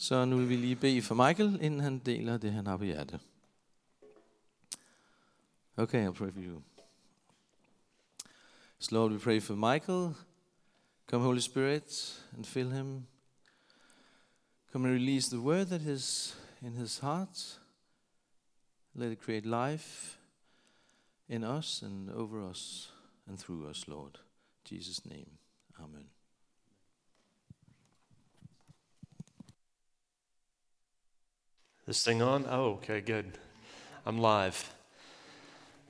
Så nu vil vi lige bede for Michael, inden han deler det, han har på. Okay, I'll pray for you. So Lord, we pray for Michael. Come, Holy Spirit, and fill him. Come and release the word that is in his heart. Let it create life in us and over us and through us, Lord. In Jesus' name, Amen. This thing on? Oh, okay, good. I'm live.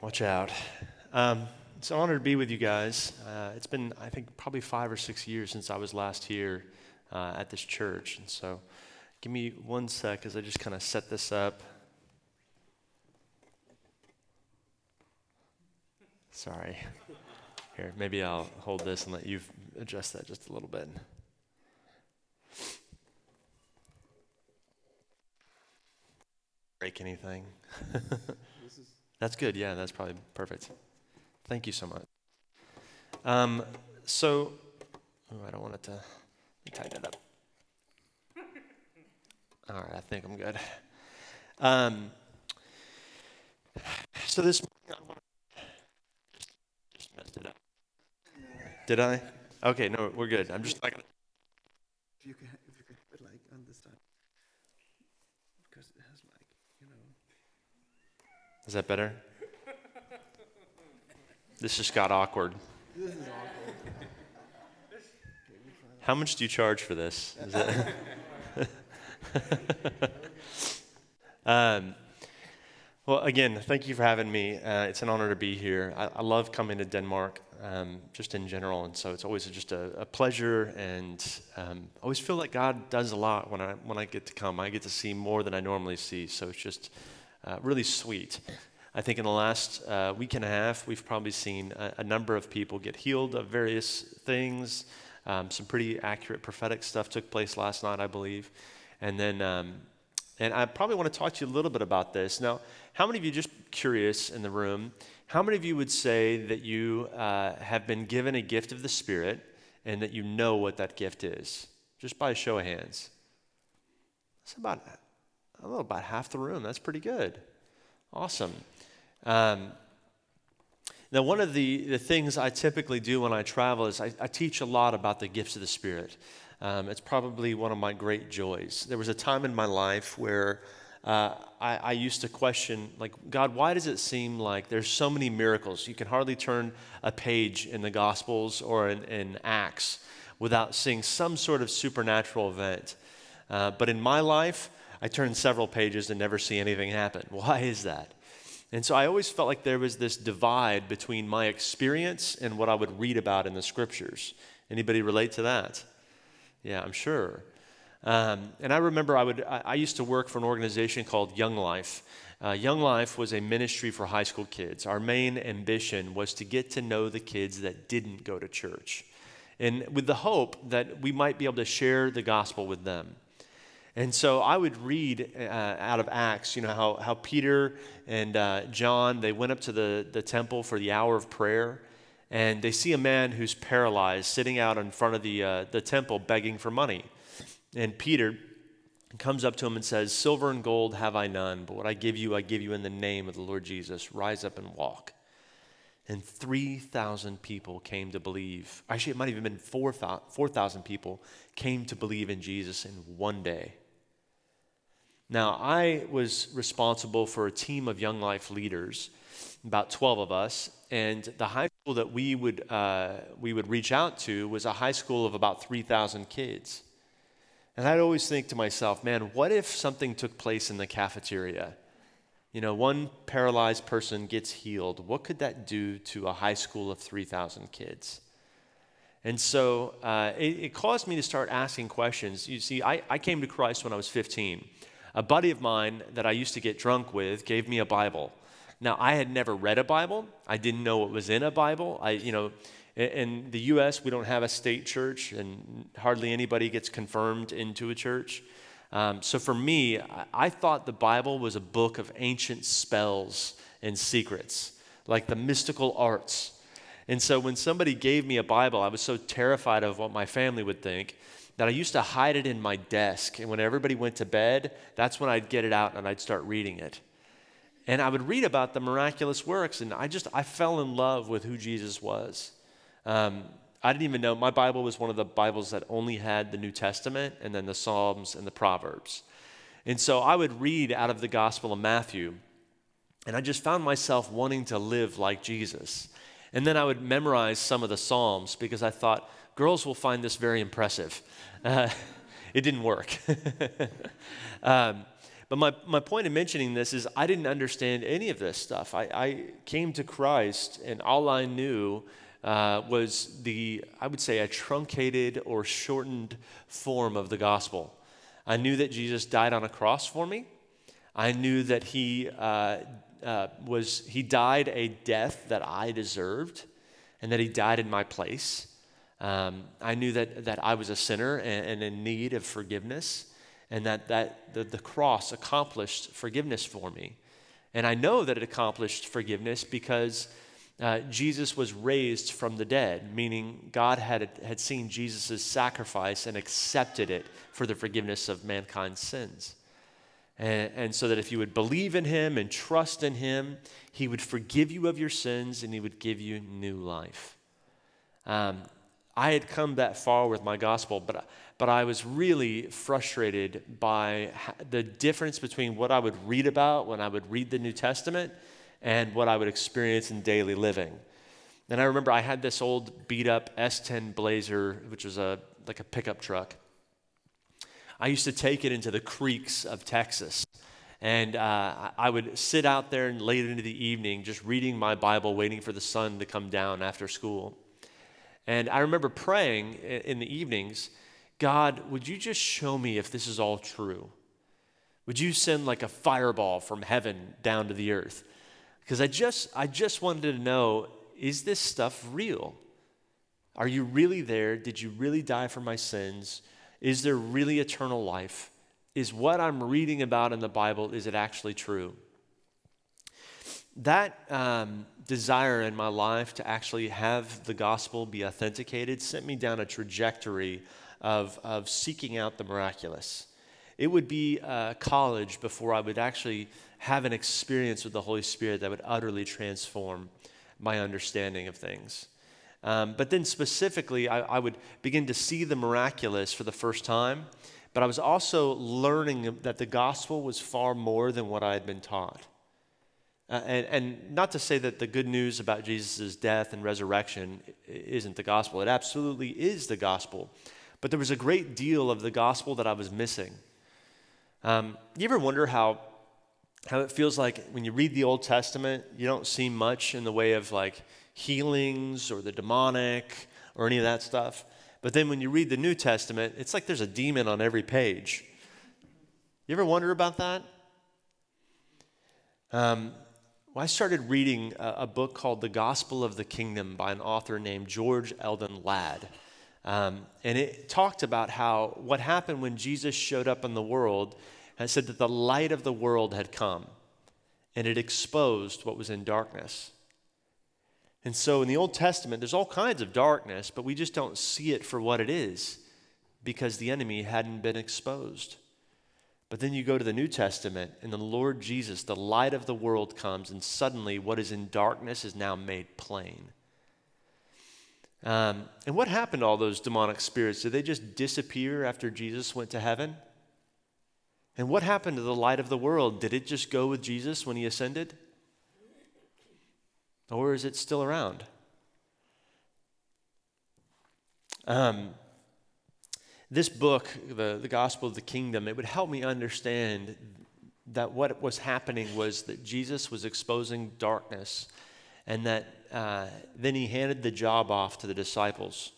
Watch out. Um, it's an honor to be with you guys. Uh, it's been, I think, probably five or six years since I was last here uh, at this church. And so give me one sec as I just kind of set this up. Sorry. Here, maybe I'll hold this and let you adjust that just a little bit. Break anything. that's good. Yeah, that's probably perfect. Thank you so much. Um, so, oh, I don't want it to tighten it up. All right, I think I'm good. Um, so this just messed it up. Did I? Okay, no, we're good. I'm just gonna. If you can, if you can have it like on this side, because it has like you know. Is that better? This just got awkward. This is awkward. How much do you charge for this? Um, well, again, thank you for having me. Uh, it's an honor to be here. I, I love coming to Denmark, um, just in general, and so it's always just a, a pleasure. And um, I always feel like God does a lot when I when I get to come. I get to see more than I normally see, so it's just uh, really sweet. I think in the last uh, week and a half, we've probably seen a, a number of people get healed of various things. Um, some pretty accurate prophetic stuff took place last night, I believe. And then, um, and I probably want to talk to you a little bit about this. Now, how many of you, just curious in the room, how many of you would say that you uh, have been given a gift of the Spirit and that you know what that gift is? Just by a show of hands. That's about, I don't know, about half the room. That's pretty good. Awesome. Um, now, one of the, the things I typically do when I travel is I, I teach a lot about the gifts of the Spirit. Um, it's probably one of my great joys. There was a time in my life where uh, I, I used to question, like, God, why does it seem like there's so many miracles? You can hardly turn a page in the Gospels or in, in Acts without seeing some sort of supernatural event. Uh, but in my life, I turn several pages and never see anything happen. Why is that? And so I always felt like there was this divide between my experience and what I would read about in the scriptures. Anybody relate to that? Yeah, I'm sure. Um, and I remember I would I, I used to work for an organization called Young Life. Uh, Young Life was a ministry for high school kids. Our main ambition was to get to know the kids that didn't go to church, and with the hope that we might be able to share the gospel with them. And so I would read uh, out of Acts, you know, how, how Peter and uh, John, they went up to the, the temple for the hour of prayer, and they see a man who's paralyzed sitting out in front of the, uh, the temple begging for money. And Peter comes up to him and says, Silver and gold have I none, but what I give you, I give you in the name of the Lord Jesus. Rise up and walk. And 3,000 people came to believe. Actually, it might have even been 4,000 4, people came to believe in Jesus in one day. Now, I was responsible for a team of Young Life leaders, about 12 of us, and the high school that we would, uh, we would reach out to was a high school of about 3,000 kids. And I'd always think to myself, man, what if something took place in the cafeteria? You know, one paralyzed person gets healed. What could that do to a high school of 3,000 kids? And so uh, it, it, caused me to start asking questions. You see, I, I came to Christ when I was 15 a buddy of mine that I used to get drunk with gave me a Bible. Now, I had never read a Bible. I didn't know what was in a Bible. I, you know, in the U.S., we don't have a state church, and hardly anybody gets confirmed into a church. Um, so for me, I thought the Bible was a book of ancient spells and secrets, like the mystical arts. And so when somebody gave me a Bible, I was so terrified of what my family would think that I used to hide it in my desk. And when everybody went to bed, that's when I'd get it out and I'd start reading it. And I would read about the miraculous works, and I just, I fell in love with who Jesus was. Um, I didn't even know, my Bible was one of the Bibles that only had the New Testament and then the Psalms and the Proverbs. And so I would read out of the Gospel of Matthew, and I just found myself wanting to live like Jesus. And then I would memorize some of the Psalms because I thought, girls will find this very impressive. Uh, it didn't work. um, but my, my point in mentioning this is I didn't understand any of this stuff. I, I came to Christ, and all I knew uh, was the, I would say, a truncated or shortened form of the gospel. I knew that Jesus died on a cross for me. I knew that he uh, uh, was he died a death that I deserved, and that he died in my place. Um, I knew that that I was a sinner and, and in need of forgiveness, and that that the, the cross accomplished forgiveness for me. And I know that it accomplished forgiveness because uh, Jesus was raised from the dead, meaning God had, had seen Jesus' sacrifice and accepted it for the forgiveness of mankind's sins. And, and, so that if you would believe in him and trust in him, he would forgive you of your sins and he would give you new life. Um, I had come that far with my gospel, but, but I was really frustrated by the difference between what I would read about when I would read the New Testament and what I would experience in daily living. And I remember I had this old beat up S10 Blazer, which was a, like a pickup truck. I used to take it into the creeks of Texas. And uh, I would sit out there late into the evening just reading my Bible, waiting for the sun to come down after school. And I remember praying in the evenings God, would you just show me if this is all true? Would you send like a fireball from heaven down to the earth? Because I just, I just wanted to know is this stuff real? Are you really there? Did you really die for my sins? Is there really eternal life? Is what I'm reading about in the Bible, is it actually true? That um, desire in my life to actually have the gospel be authenticated sent me down a trajectory of, of seeking out the miraculous. It would be uh, college before I would actually have an experience with the Holy Spirit that would utterly transform my understanding of things. Um, but then specifically, I, I, would begin to see the miraculous for the first time. But I was also learning that the gospel was far more than what I had been taught. Uh, and, and not to say that the good news about Jesus' death and resurrection isn't the gospel, it absolutely is the gospel. But there was a great deal of the gospel that I was missing. Um, you ever wonder how how it feels like when you read the Old Testament, you don't see much in the way of like healings or the demonic or any of that stuff. But then when you read the New Testament, it's like there's a demon on every page. You ever wonder about that? Um, well, I started reading a, a, book called The Gospel of the Kingdom by an author named George Eldon Ladd. Um, and it talked about how what happened when Jesus showed up in the world and said that the light of the world had come and it exposed what was in darkness. And so in the Old Testament, there's all kinds of darkness, but we just don't see it for what it is because the enemy hadn't been exposed. But then you go to the New Testament, and the Lord Jesus, the light of the world, comes, and suddenly what is in darkness is now made plain. Um, and what happened to all those demonic spirits? Did they just disappear after Jesus went to heaven? And what happened to the light of the world? Did it just go with Jesus when he ascended? Or is it still around? Um, this book, the, the Gospel of the Kingdom, it would help me understand that what was happening was that Jesus was exposing darkness, and that uh, then he handed the job off to the disciples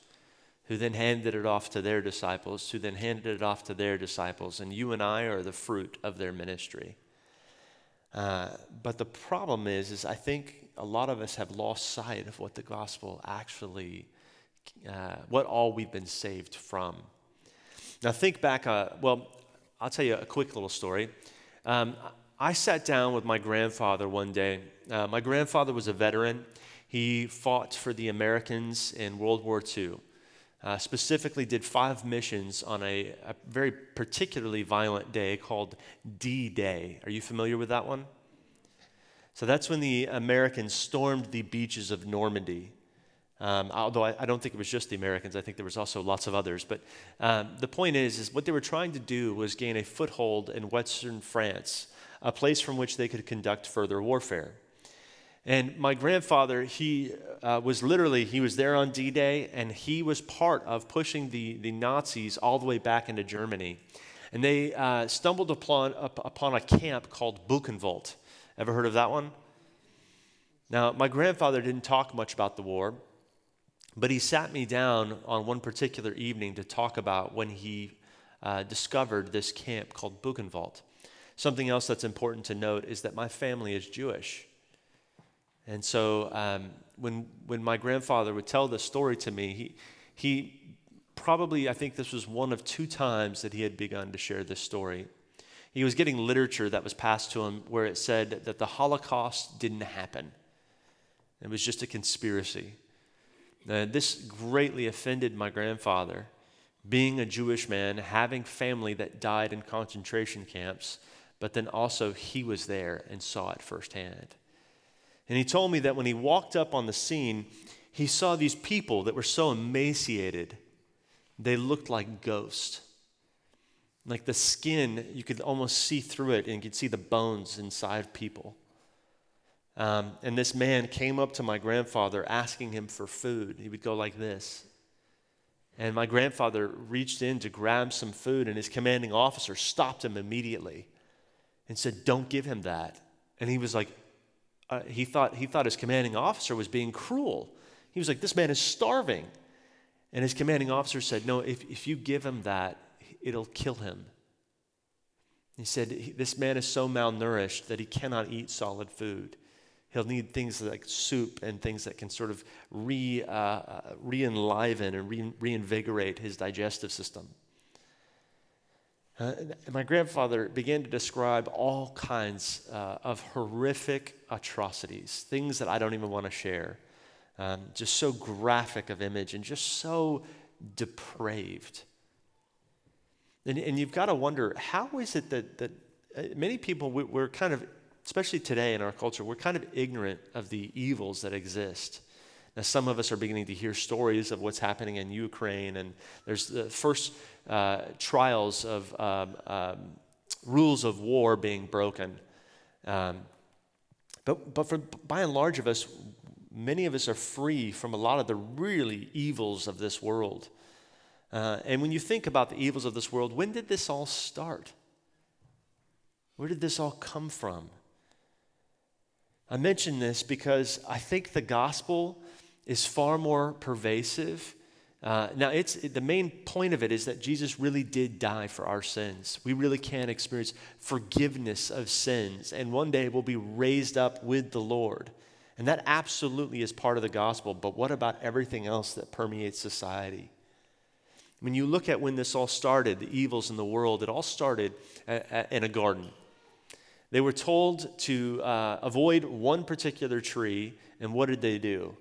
who then handed it off to their disciples, who then handed it off to their disciples. And you and I are the fruit of their ministry. Uh, but the problem is, is I think a lot of us have lost sight of what the gospel actually, uh, what all we've been saved from. Now think back. Uh, well, I'll tell you a quick little story. Um, I sat down with my grandfather one day. Uh, my grandfather was a veteran. He fought for the Americans in World War II. uh, specifically did five missions on a, a very particularly violent day called D Day. Are you familiar with that one? So that's when the Americans stormed the beaches of Normandy. Um, although I, I, don't think it was just the Americans, I think there was also lots of others. But um, the point is, is what they were trying to do was gain a foothold in Western France, a place from which they could conduct further warfare. And my grandfather, he uh, was literally, he was there on D-Day, and he was part of pushing the, the Nazis all the way back into Germany. And they uh, stumbled upon, upon a camp called Buchenwald. Ever heard of that one? Now, my grandfather didn't talk much about the war, but he sat me down on one particular evening to talk about when he uh, discovered this camp called Buchenwald. Something else that's important to note is that my family is Jewish. And so um, when, when my grandfather would tell this story to me, he, he probably, I think this was one of two times that he had begun to share this story. He was getting literature that was passed to him where it said that the Holocaust didn't happen, it was just a conspiracy. And this greatly offended my grandfather, being a Jewish man, having family that died in concentration camps, but then also he was there and saw it firsthand. And he told me that when he walked up on the scene, he saw these people that were so emaciated, they looked like ghosts. Like the skin, you could almost see through it and you could see the bones inside people. Um, and this man came up to my grandfather asking him for food. He would go like this. And my grandfather reached in to grab some food, and his commanding officer stopped him immediately and said, Don't give him that. And he was like, uh, he, thought, he thought his commanding officer was being cruel. He was like, This man is starving. And his commanding officer said, No, if, if you give him that, it'll kill him. He said, This man is so malnourished that he cannot eat solid food. He'll need things like soup and things that can sort of re, uh, re-enliven and re- reinvigorate his digestive system. Uh, my grandfather began to describe all kinds uh, of horrific atrocities, things that I don't even want to share. Um, just so graphic of image and just so depraved. And, and you've got to wonder how is it that, that uh, many people, we, we're kind of, especially today in our culture, we're kind of ignorant of the evils that exist. Now, some of us are beginning to hear stories of what's happening in Ukraine, and there's the first uh, trials of um, um, rules of war being broken. Um, but but for, by and large of us, many of us are free from a lot of the really evils of this world. Uh, and when you think about the evils of this world, when did this all start? Where did this all come from? I mention this because I think the gospel is far more pervasive. Uh, now, it's the main point of it is that Jesus really did die for our sins. We really can experience forgiveness of sins, and one day we'll be raised up with the Lord. And that absolutely is part of the gospel. But what about everything else that permeates society? When you look at when this all started, the evils in the world, it all started in a garden. They were told to uh, avoid one particular tree, and what did they do?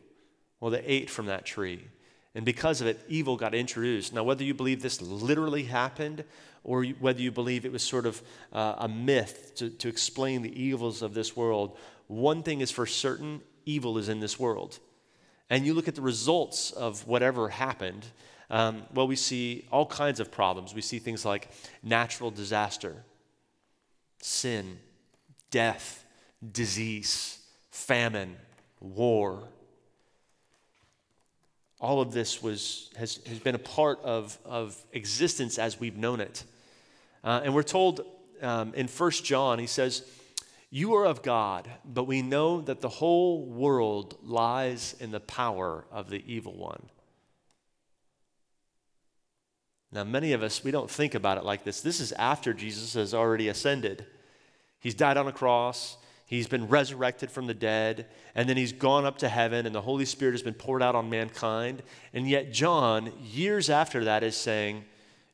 Well, they ate from that tree. And because of it, evil got introduced. Now, whether you believe this literally happened or whether you believe it was sort of uh, a myth to, to explain the evils of this world, one thing is for certain evil is in this world. And you look at the results of whatever happened, um, well, we see all kinds of problems. We see things like natural disaster, sin, death, disease, famine, war all of this was, has, has been a part of, of existence as we've known it. Uh, and we're told um, in 1 John, he says, You are of God, but we know that the whole world lies in the power of the evil one. Now, many of us, we don't think about it like this. This is after Jesus has already ascended. He's died on a cross, He's been resurrected from the dead, and then he's gone up to heaven, and the Holy Spirit has been poured out on mankind. And yet, John, years after that, is saying,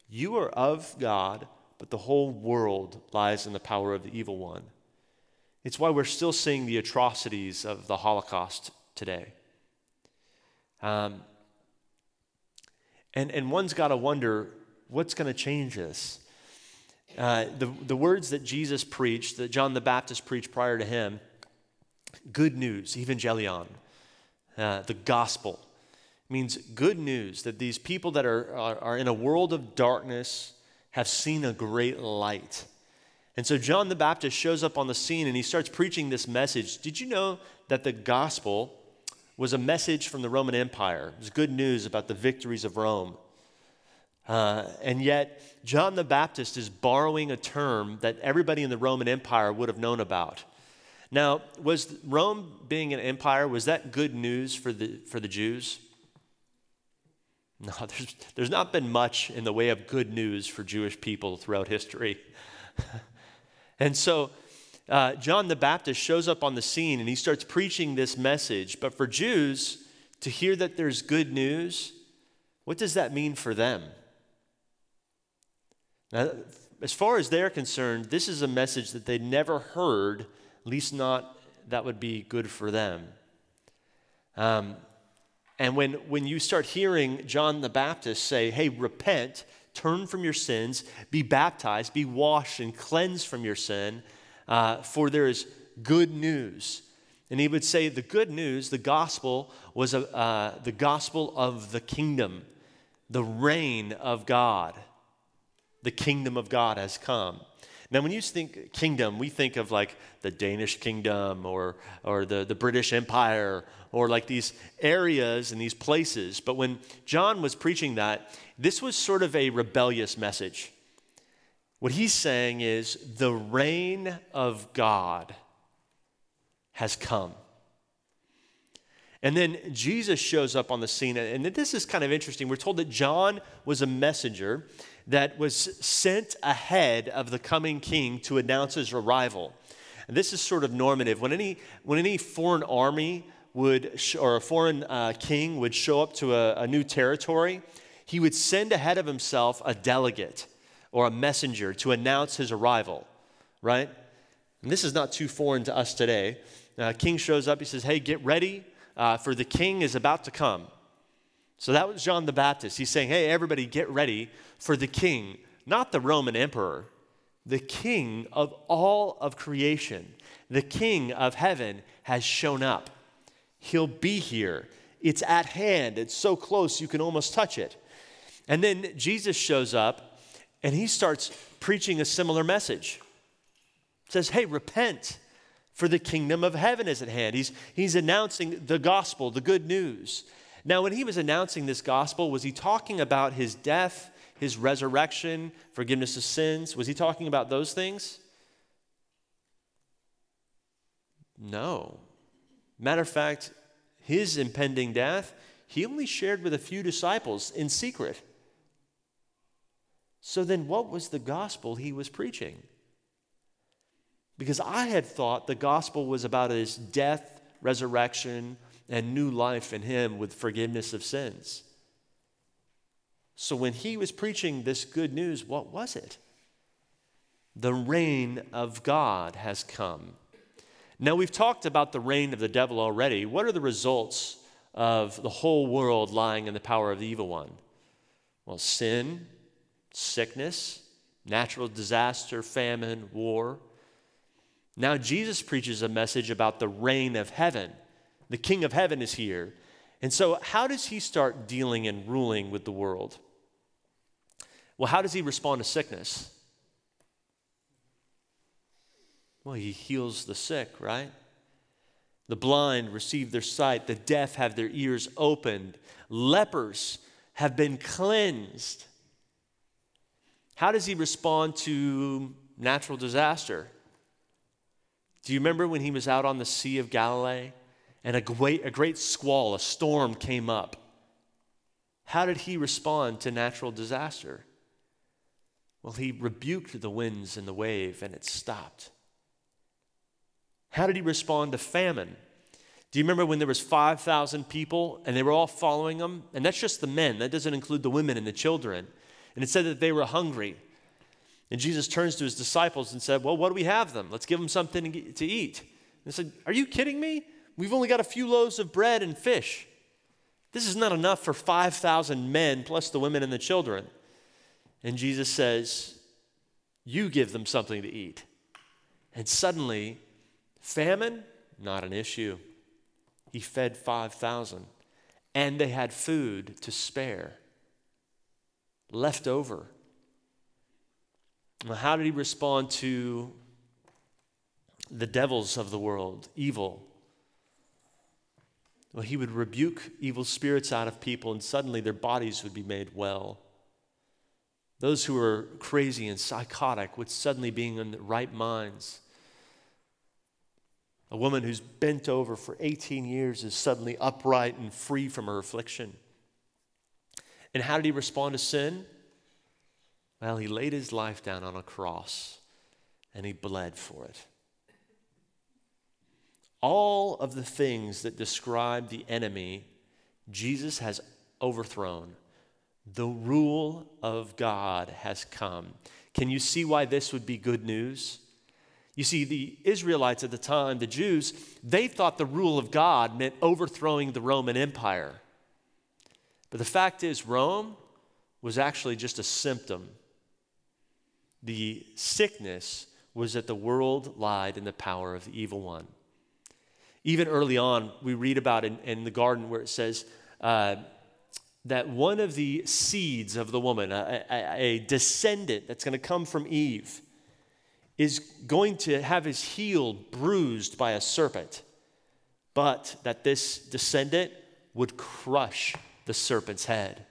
You are of God, but the whole world lies in the power of the evil one. It's why we're still seeing the atrocities of the Holocaust today. Um, And, and one's got to wonder what's going to change this? Uh, the, the words that Jesus preached, that John the Baptist preached prior to him, good news, evangelion, uh, the gospel, means good news that these people that are, are, are in a world of darkness have seen a great light. And so John the Baptist shows up on the scene and he starts preaching this message. Did you know that the gospel was a message from the Roman Empire? It was good news about the victories of Rome. Uh, and yet, John the Baptist is borrowing a term that everybody in the Roman Empire would have known about. Now, was Rome being an empire, was that good news for the, for the Jews? No, there's, there's not been much in the way of good news for Jewish people throughout history. and so, uh, John the Baptist shows up on the scene and he starts preaching this message. But for Jews, to hear that there's good news, what does that mean for them? Now, as far as they're concerned, this is a message that they'd never heard, at least not that would be good for them. Um, and when, when you start hearing John the Baptist say, hey, repent, turn from your sins, be baptized, be washed and cleansed from your sin, uh, for there is good news. And he would say the good news, the gospel, was a, uh, the gospel of the kingdom, the reign of God the kingdom of God has come. Now, when you think kingdom, we think of like the Danish kingdom or, or the, the British Empire or like these areas and these places. But when John was preaching that, this was sort of a rebellious message. What he's saying is the reign of God has come. And then Jesus shows up on the scene, and this is kind of interesting. We're told that John was a messenger, that was sent ahead of the coming king to announce his arrival. And this is sort of normative. When any, when any foreign army would, or a foreign uh, king would show up to a, a new territory, he would send ahead of himself a delegate or a messenger to announce his arrival, right? And this is not too foreign to us today. Uh, king shows up, he says, Hey, get ready, uh, for the king is about to come. So that was John the Baptist. He's saying, Hey, everybody, get ready for the king, not the Roman emperor, the king of all of creation, the king of heaven has shown up. He'll be here. It's at hand. It's so close you can almost touch it. And then Jesus shows up and he starts preaching a similar message. says, Hey, repent, for the kingdom of heaven is at hand. He's, he's announcing the gospel, the good news. Now, when he was announcing this gospel, was he talking about his death his resurrection, forgiveness of sins? Was he talking about those things? No. Matter of fact, his impending death, he only shared with a few disciples in secret. So then, what was the gospel he was preaching? Because I had thought the gospel was about his death, resurrection, and new life in him with forgiveness of sins. So when he was preaching this good news, what was it? The reign of God has come. Now, we've talked about the reign of the devil already. What are the results of the whole world lying in the power of the evil one? Well, sin, sickness, natural disaster, famine, war. Now, Jesus preaches a message about the reign of heaven. The King of heaven is here. And so, how does he start dealing and ruling with the world? Well, how does he respond to sickness? Well, he heals the sick, right? The blind receive their sight, the deaf have their ears opened, lepers have been cleansed. How does he respond to natural disaster? Do you remember when he was out on the Sea of Galilee and a great, a great squall, a storm came up? How did he respond to natural disaster? Well, he rebuked the winds and the wave, and it stopped. How did he respond to famine? Do you remember when there was 5,000 people and they were all following him? And that's just the men. That doesn't include the women and the children. And it said that they were hungry. And Jesus turns to his disciples and said, Well, what do we have them? Let's give them something to eat. And they said, Are you kidding me? We've only got a few loaves of bread and fish. This is not enough for 5,000 men plus the women and the children. And Jesus says, You give them something to eat. And suddenly, famine, not an issue. He fed 5,000, and they had food to spare, left over. Well, how did he respond to the devils of the world, evil? Well, he would rebuke evil spirits out of people, and suddenly their bodies would be made well. Those who were crazy and psychotic would suddenly be in the right minds. A woman who's bent over for 18 years is suddenly upright and free from her affliction. And how did he respond to sin? Well, he laid his life down on a cross and he bled for it. All of the things that describe the enemy, Jesus has overthrown. The rule of God has come. Can you see why this would be good news? You see, the Israelites at the time, the Jews, they thought the rule of God meant overthrowing the Roman Empire. But the fact is, Rome was actually just a symptom. The sickness was that the world lied in the power of the evil one. Even early on, we read about in, in the garden where it says uh, that one of the seeds of the woman, a, a, a descendant that's going to come from Eve, is going to have his heel bruised by a serpent, but that this descendant would crush the serpent's head.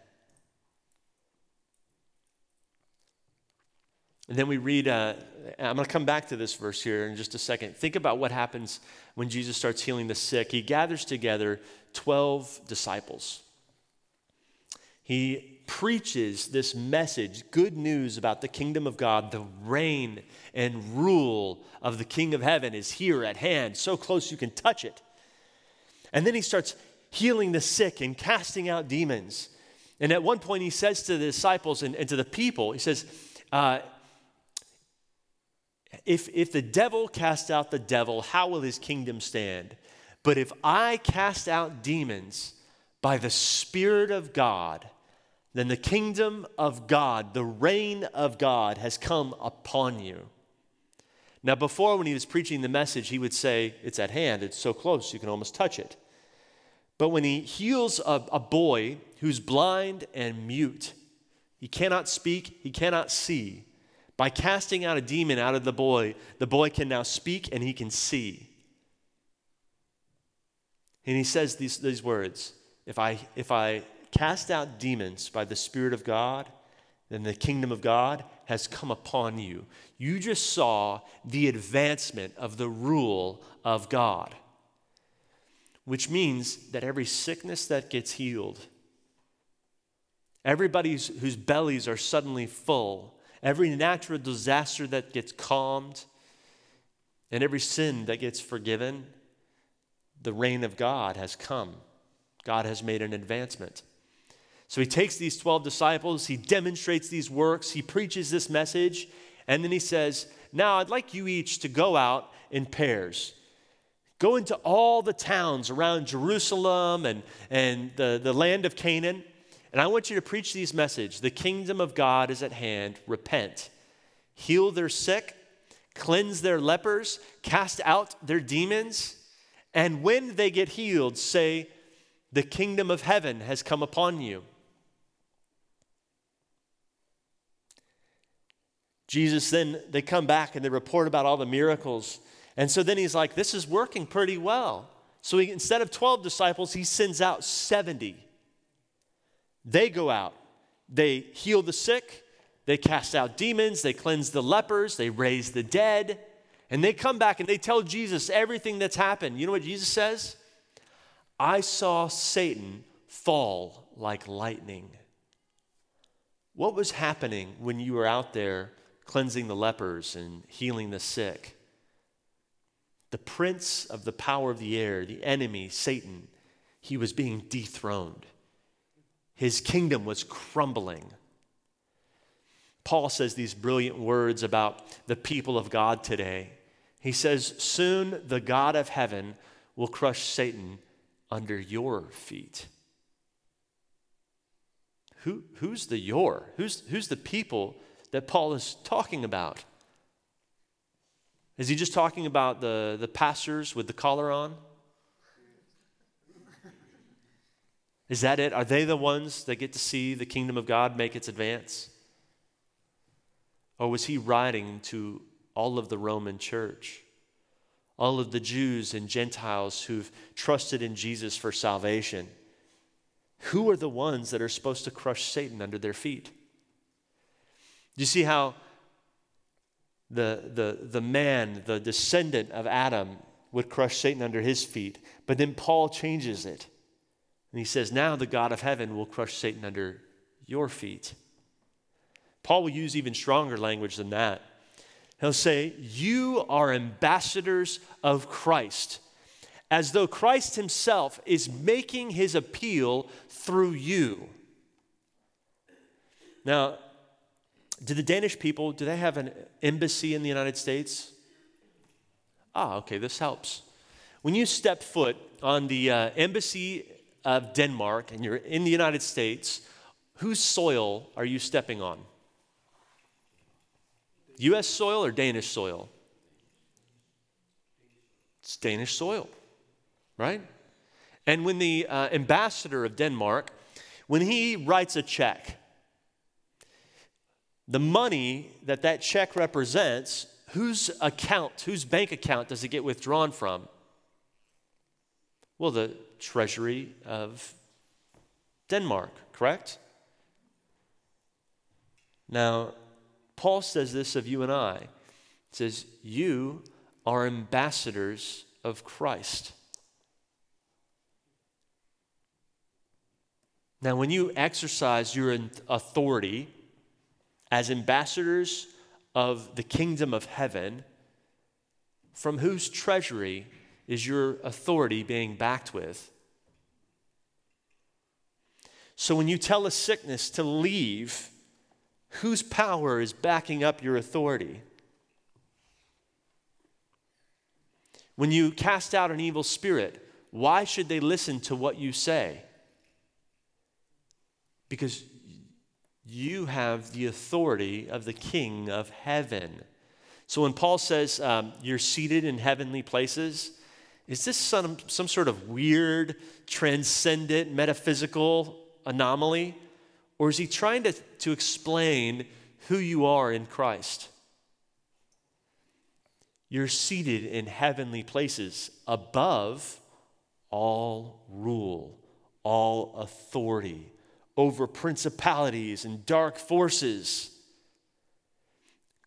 And then we read, uh, I'm going to come back to this verse here in just a second. Think about what happens when Jesus starts healing the sick. He gathers together 12 disciples. He preaches this message, good news about the kingdom of God, the reign and rule of the King of heaven is here at hand, so close you can touch it. And then he starts healing the sick and casting out demons. And at one point, he says to the disciples and, and to the people, he says, uh, if, if the devil cast out the devil, how will his kingdom stand? But if I cast out demons by the Spirit of God, then the kingdom of God, the reign of God has come upon you. Now, before, when he was preaching the message, he would say, It's at hand, it's so close, you can almost touch it. But when he heals a, a boy who's blind and mute, he cannot speak, he cannot see. By casting out a demon out of the boy, the boy can now speak and he can see. And he says these, these words if I, if I cast out demons by the Spirit of God, then the kingdom of God has come upon you. You just saw the advancement of the rule of God, which means that every sickness that gets healed, everybody whose bellies are suddenly full, every natural disaster that gets calmed, and every sin that gets forgiven, the reign of God has come. God has made an advancement. So he takes these 12 disciples, he demonstrates these works, he preaches this message, and then he says, Now I'd like you each to go out in pairs. Go into all the towns around Jerusalem and, and the, the land of Canaan, and I want you to preach these messages. The kingdom of God is at hand. Repent. Heal their sick, cleanse their lepers, cast out their demons, and when they get healed, say, The kingdom of heaven has come upon you. Jesus then, they come back and they report about all the miracles. And so then he's like, this is working pretty well. So he, instead of 12 disciples, he sends out 70. They go out, they heal the sick, they cast out demons, they cleanse the lepers, they raise the dead. And they come back and they tell Jesus everything that's happened. You know what Jesus says? I saw Satan fall like lightning. What was happening when you were out there cleansing the lepers and healing the sick. The prince of the power of the air, the enemy, Satan, he was being dethroned. His kingdom was crumbling. Paul says these brilliant words about the people of God today. He says, Soon the God of heaven will crush Satan under your feet. who, who's the your? Who's, who's the people that Paul is talking about? Is he just talking about the, the pastors with the collar on? Is that it? Are they the ones that get to see the kingdom of God make its advance? Or was he writing to all of the Roman church? All of the Jews and Gentiles who've trusted in Jesus for salvation? Who are the ones that are supposed to crush Satan under their feet? Do you see how the, the, the man, the descendant of Adam, would crush Satan under his feet? But then Paul changes it. And he says, Now the God of heaven will crush Satan under your feet. Paul will use even stronger language than that. He'll say, You are ambassadors of Christ, as though Christ himself is making his appeal through you. Now, do the Danish people, do they have an embassy in the United States? Ah, okay, this helps. When you step foot on the uh, embassy of Denmark and you're in the United States, whose soil are you stepping on? US soil or Danish soil? It's Danish soil, right? And when the uh, ambassador of Denmark, when he writes a check, the money that that check represents, whose account, whose bank account does it get withdrawn from? Well, the treasury of Denmark, correct? Now, Paul says this of you and I. He says, You are ambassadors of Christ. Now, when you exercise your authority as ambassadors of the kingdom of heaven, from whose treasury is your authority being backed with? So when you tell a sickness to leave, whose power is backing up your authority? When you cast out an evil spirit, why should they listen to what you say? Because you have the authority of the King of heaven. So when Paul says um, you're seated in heavenly places, is this some, some sort of weird, transcendent, metaphysical anomaly? Or is he trying to, to explain who you are in Christ? You're seated in heavenly places above all rule, all authority over principalities and dark forces.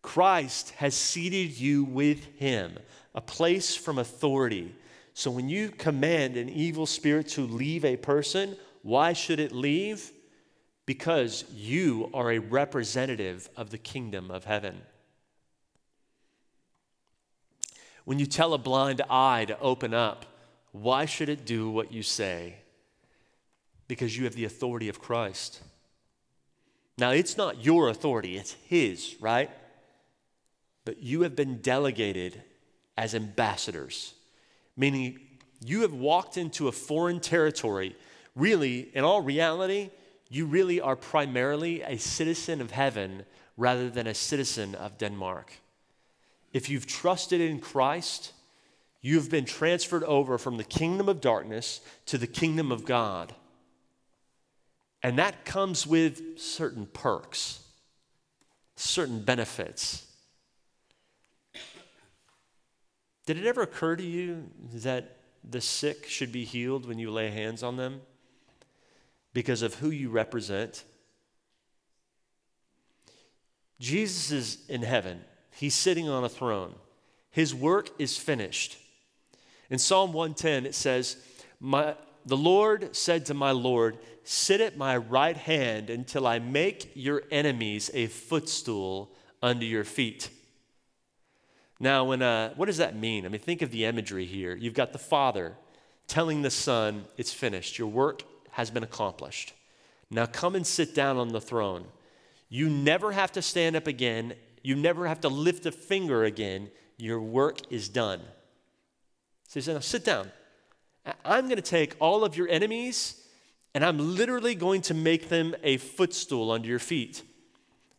Christ has seated you with him, a place from authority. So when you command an evil spirit to leave a person, why should it leave? Because you are a representative of the kingdom of heaven. When you tell a blind eye to open up, why should it do what you say? Because you have the authority of Christ. Now, it's not your authority, it's His, right? But you have been delegated as ambassadors meaning you have walked into a foreign territory. Really, in all reality, you really are primarily a citizen of heaven rather than a citizen of Denmark. If you've trusted in Christ, you've been transferred over from the kingdom of darkness to the kingdom of God. And that comes with certain perks, certain benefits. Did it ever occur to you that the sick should be healed when you lay hands on them because of who you represent? Jesus is in heaven, he's sitting on a throne. His work is finished. In Psalm 110, it says, my, The Lord said to my Lord, Sit at my right hand until I make your enemies a footstool under your feet. Now, when, uh, what does that mean? I mean, think of the imagery here. You've got the Father telling the Son, It's finished. Your work has been accomplished. Now come and sit down on the throne. You never have to stand up again. You never have to lift a finger again. Your work is done. So he said, Now sit down. I'm going to take all of your enemies and I'm literally going to make them a footstool under your feet.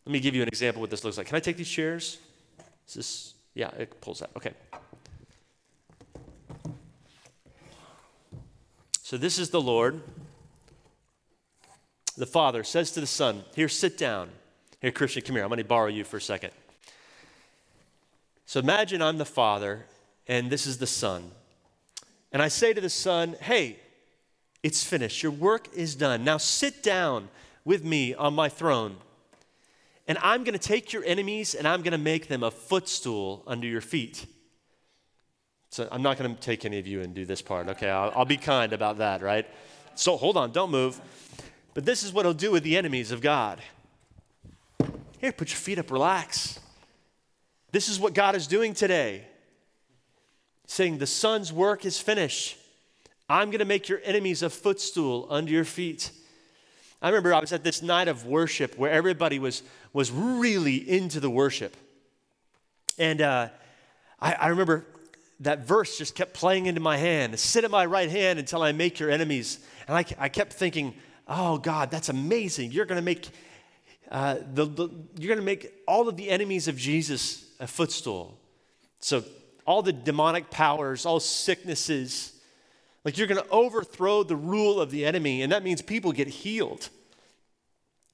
Let me give you an example of what this looks like. Can I take these chairs? Is this, yeah, it pulls that. Okay. So this is the Lord. The Father says to the Son, Here, sit down. Here, Christian, come here. I'm going to borrow you for a second. So imagine I'm the Father, and this is the Son. And I say to the Son, Hey, it's finished. Your work is done. Now sit down with me on my throne. And I'm going to take your enemies and I'm going to make them a footstool under your feet. So I'm not going to take any of you and do this part, okay? I'll, I'll be kind about that, right? So hold on, don't move. But this is what he'll do with the enemies of God. Here, put your feet up, relax. This is what God is doing today. Saying, The Son's work is finished. I'm going to make your enemies a footstool under your feet. I remember I was at this night of worship where everybody was, was really into the worship. And uh, I, I remember that verse just kept playing into my hand sit at my right hand until I make your enemies. And I, I kept thinking, oh, God, that's amazing. You're going to make. Uh, the, the, you're going to make all of the enemies of Jesus a footstool. So, all the demonic powers, all sicknesses, like you're going to overthrow the rule of the enemy, and that means people get healed.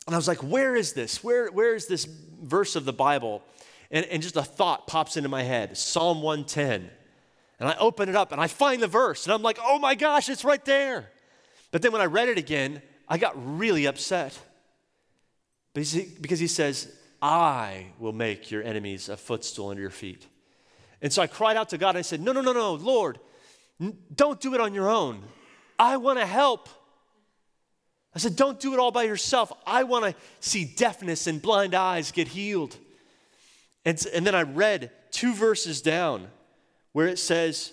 And I was like, where is this? Where, where is this verse of the Bible? And, and just a thought pops into my head Psalm 110. And I open it up and I find the verse, and I'm like, oh my gosh, it's right there. But then when I read it again, I got really upset. Because he says, I will make your enemies a footstool under your feet. And so I cried out to God and I said, No, no, no, no, Lord, don't do it on your own. I want to help. I said, Don't do it all by yourself. I want to see deafness and blind eyes get healed. And, and then I read two verses down where it says,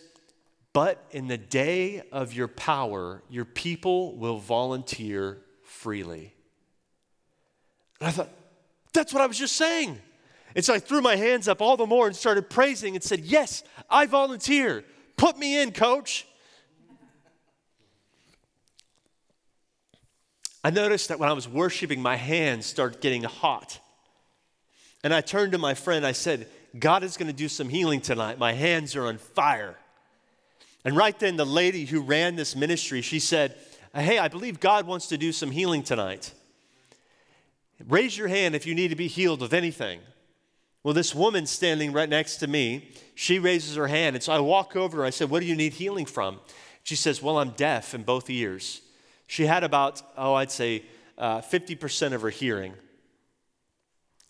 But in the day of your power, your people will volunteer freely. And I thought, That's what I was just saying. And so I threw my hands up all the more and started praising and said, Yes, I volunteer. Put me in, coach. I noticed that when I was worshiping, my hands started getting hot. And I turned to my friend, I said, God is going to do some healing tonight. My hands are on fire. And right then, the lady who ran this ministry, she said, Hey, I believe God wants to do some healing tonight. Raise your hand if you need to be healed of anything. Well, this woman standing right next to me, she raises her hand. And so I walk over. I said, What do you need healing from? She says, Well, I'm deaf in both ears. She had about, oh, I'd say uh, 50% of her hearing.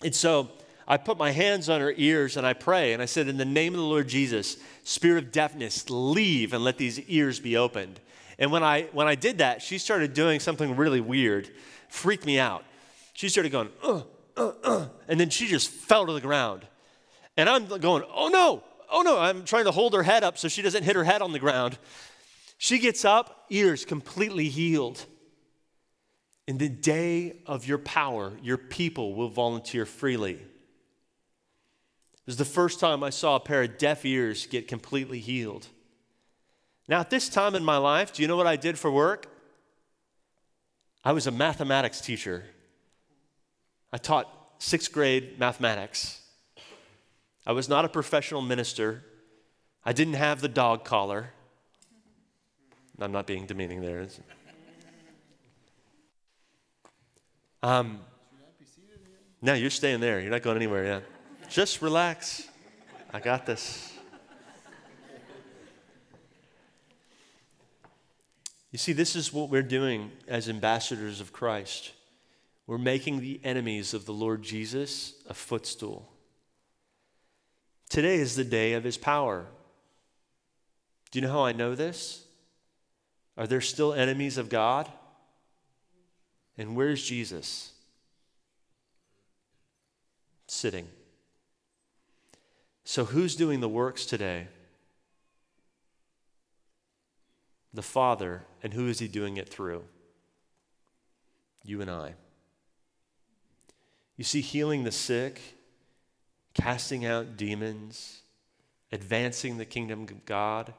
And so I put my hands on her ears and I pray. And I said, In the name of the Lord Jesus, spirit of deafness, leave and let these ears be opened. And when I, when I did that, she started doing something really weird, freaked me out. She started going, uh, uh, uh, and then she just fell to the ground. And I'm going, oh no, oh no. I'm trying to hold her head up so she doesn't hit her head on the ground. She gets up, ears completely healed. In the day of your power, your people will volunteer freely. It was the first time I saw a pair of deaf ears get completely healed. Now, at this time in my life, do you know what I did for work? I was a mathematics teacher. I taught sixth grade mathematics. I was not a professional minister. I didn't have the dog collar. I'm not being demeaning there. Um, no, you're staying there. You're not going anywhere yet. Just relax. I got this. You see, this is what we're doing as ambassadors of Christ. We're making the enemies of the Lord Jesus a footstool. Today is the day of his power. Do you know how I know this? Are there still enemies of God? And where's Jesus? Sitting. So, who's doing the works today? The Father. And who is he doing it through? You and I. You see, healing the sick, casting out demons, advancing the kingdom of God,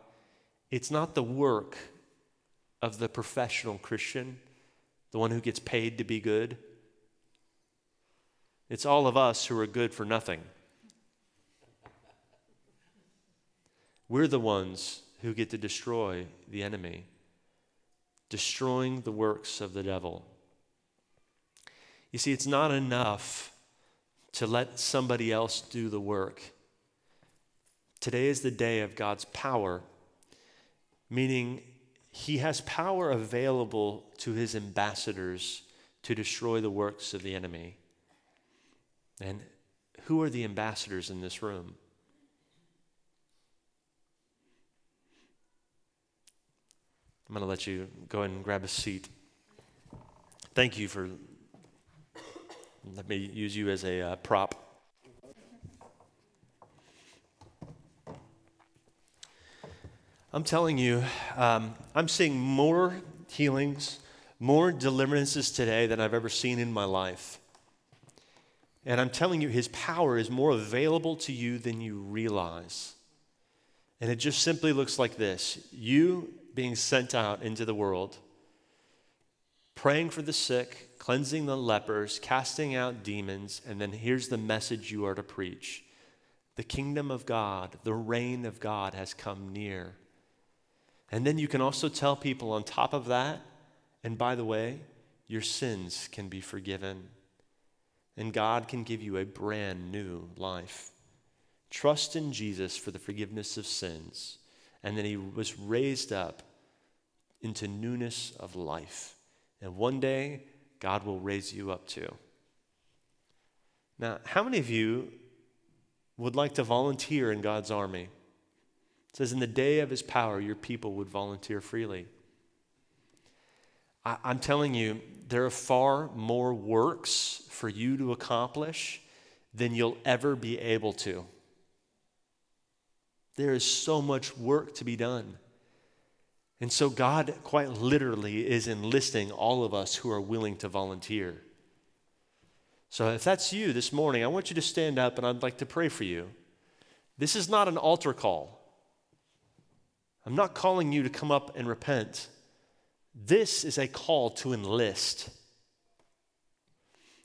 it's not the work of the professional Christian, the one who gets paid to be good. It's all of us who are good for nothing. We're the ones who get to destroy the enemy, destroying the works of the devil. You see, it's not enough to let somebody else do the work. Today is the day of God's power, meaning he has power available to his ambassadors to destroy the works of the enemy. And who are the ambassadors in this room? I'm going to let you go and grab a seat. Thank you for let me use you as a uh, prop. I'm telling you, um, I'm seeing more healings, more deliverances today than I've ever seen in my life. And I'm telling you, his power is more available to you than you realize. And it just simply looks like this you being sent out into the world, praying for the sick, cleansing the lepers, casting out demons, and then here's the message you are to preach the kingdom of God, the reign of God has come near. And then you can also tell people on top of that, and by the way, your sins can be forgiven. And God can give you a brand new life. Trust in Jesus for the forgiveness of sins. And then he was raised up into newness of life. And one day, God will raise you up to. Now, how many of you would like to volunteer in God's army? It says, In the day of his power, your people would volunteer freely. I, am telling you, there are far more works for you to accomplish than you'll ever be able to. There is so much work to be done. And so, God quite literally is enlisting all of us who are willing to volunteer. So, if that's you this morning, I want you to stand up and I'd like to pray for you. This is not an altar call. I'm not calling you to come up and repent. This is a call to enlist.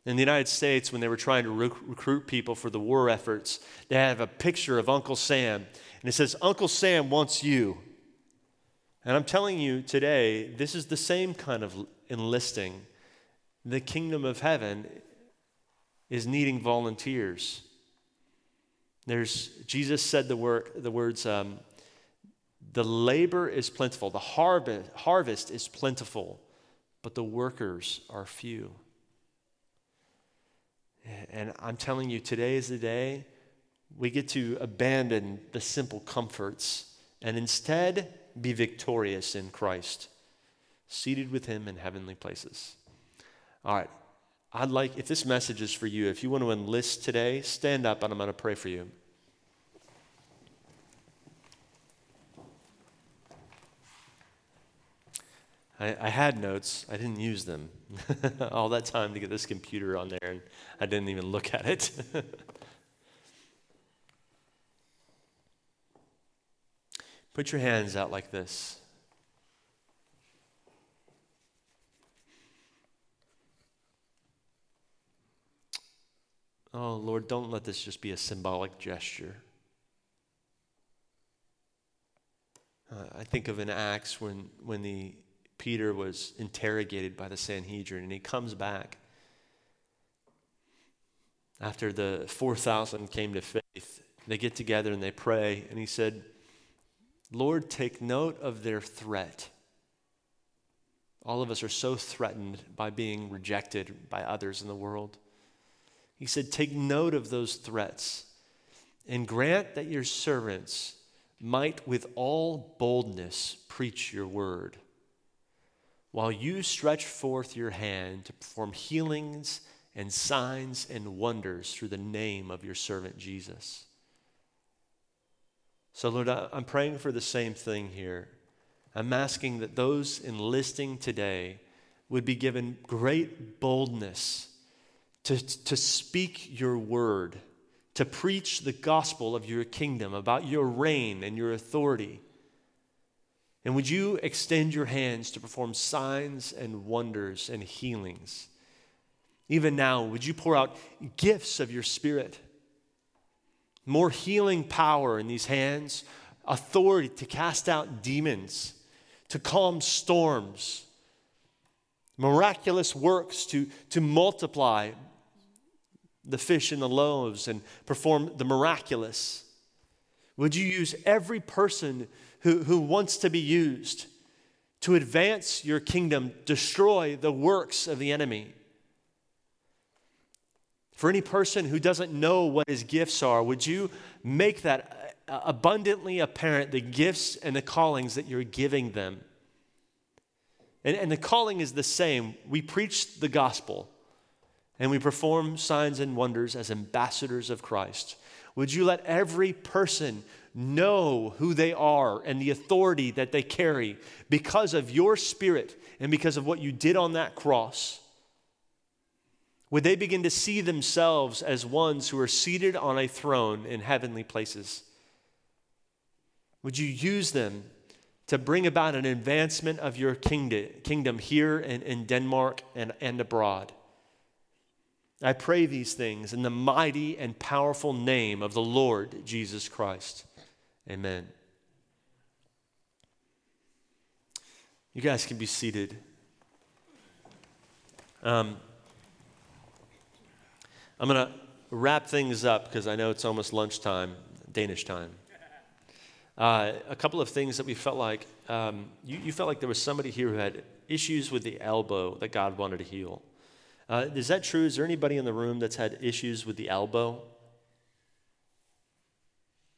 In the United States, when they were trying to rec- recruit people for the war efforts, they have a picture of Uncle Sam, and it says, Uncle Sam wants you. And I'm telling you today, this is the same kind of enlisting. The kingdom of heaven is needing volunteers. There's Jesus said the word the words um, the labor is plentiful, the harvest, harvest is plentiful, but the workers are few. And I'm telling you, today is the day we get to abandon the simple comforts and instead be victorious in Christ, seated with Him in heavenly places. All right. I'd like, if this message is for you, if you want to enlist today, stand up and I'm going to pray for you. I, I had notes, I didn't use them. All that time to get this computer on there, and I didn't even look at it. Put your hands out like this. Oh, Lord, don't let this just be a symbolic gesture. Uh, I think of in Acts when, when the, Peter was interrogated by the Sanhedrin and he comes back after the 4,000 came to faith. They get together and they pray, and he said, Lord, take note of their threat. All of us are so threatened by being rejected by others in the world. He said, Take note of those threats and grant that your servants might with all boldness preach your word, while you stretch forth your hand to perform healings and signs and wonders through the name of your servant Jesus. So, Lord, I'm praying for the same thing here. I'm asking that those enlisting today would be given great boldness to, to speak your word, to preach the gospel of your kingdom, about your reign and your authority. And would you extend your hands to perform signs and wonders and healings? Even now, would you pour out gifts of your spirit? More healing power in these hands, authority to cast out demons, to calm storms, miraculous works to, to multiply the fish and the loaves and perform the miraculous. Would you use every person who, who wants to be used to advance your kingdom, destroy the works of the enemy? For any person who doesn't know what his gifts are, would you make that abundantly apparent the gifts and the callings that you're giving them? And, and the calling is the same. We preach the gospel and we perform signs and wonders as ambassadors of Christ. Would you let every person know who they are and the authority that they carry because of your spirit and because of what you did on that cross? Would they begin to see themselves as ones who are seated on a throne in heavenly places? Would you use them to bring about an advancement of your kingdom, here in, in Denmark and, and abroad. I pray these things in the mighty and powerful name of the Lord Jesus Christ. Amen. You guys can be seated. Um, I'm going to wrap things up because I know it's almost lunchtime, Danish time. Uh, a couple of things that we felt like um, you, you, felt like there was somebody here who had issues with the elbow that God wanted to heal. Uh, is that true? Is there anybody in the room that's had issues with the elbow?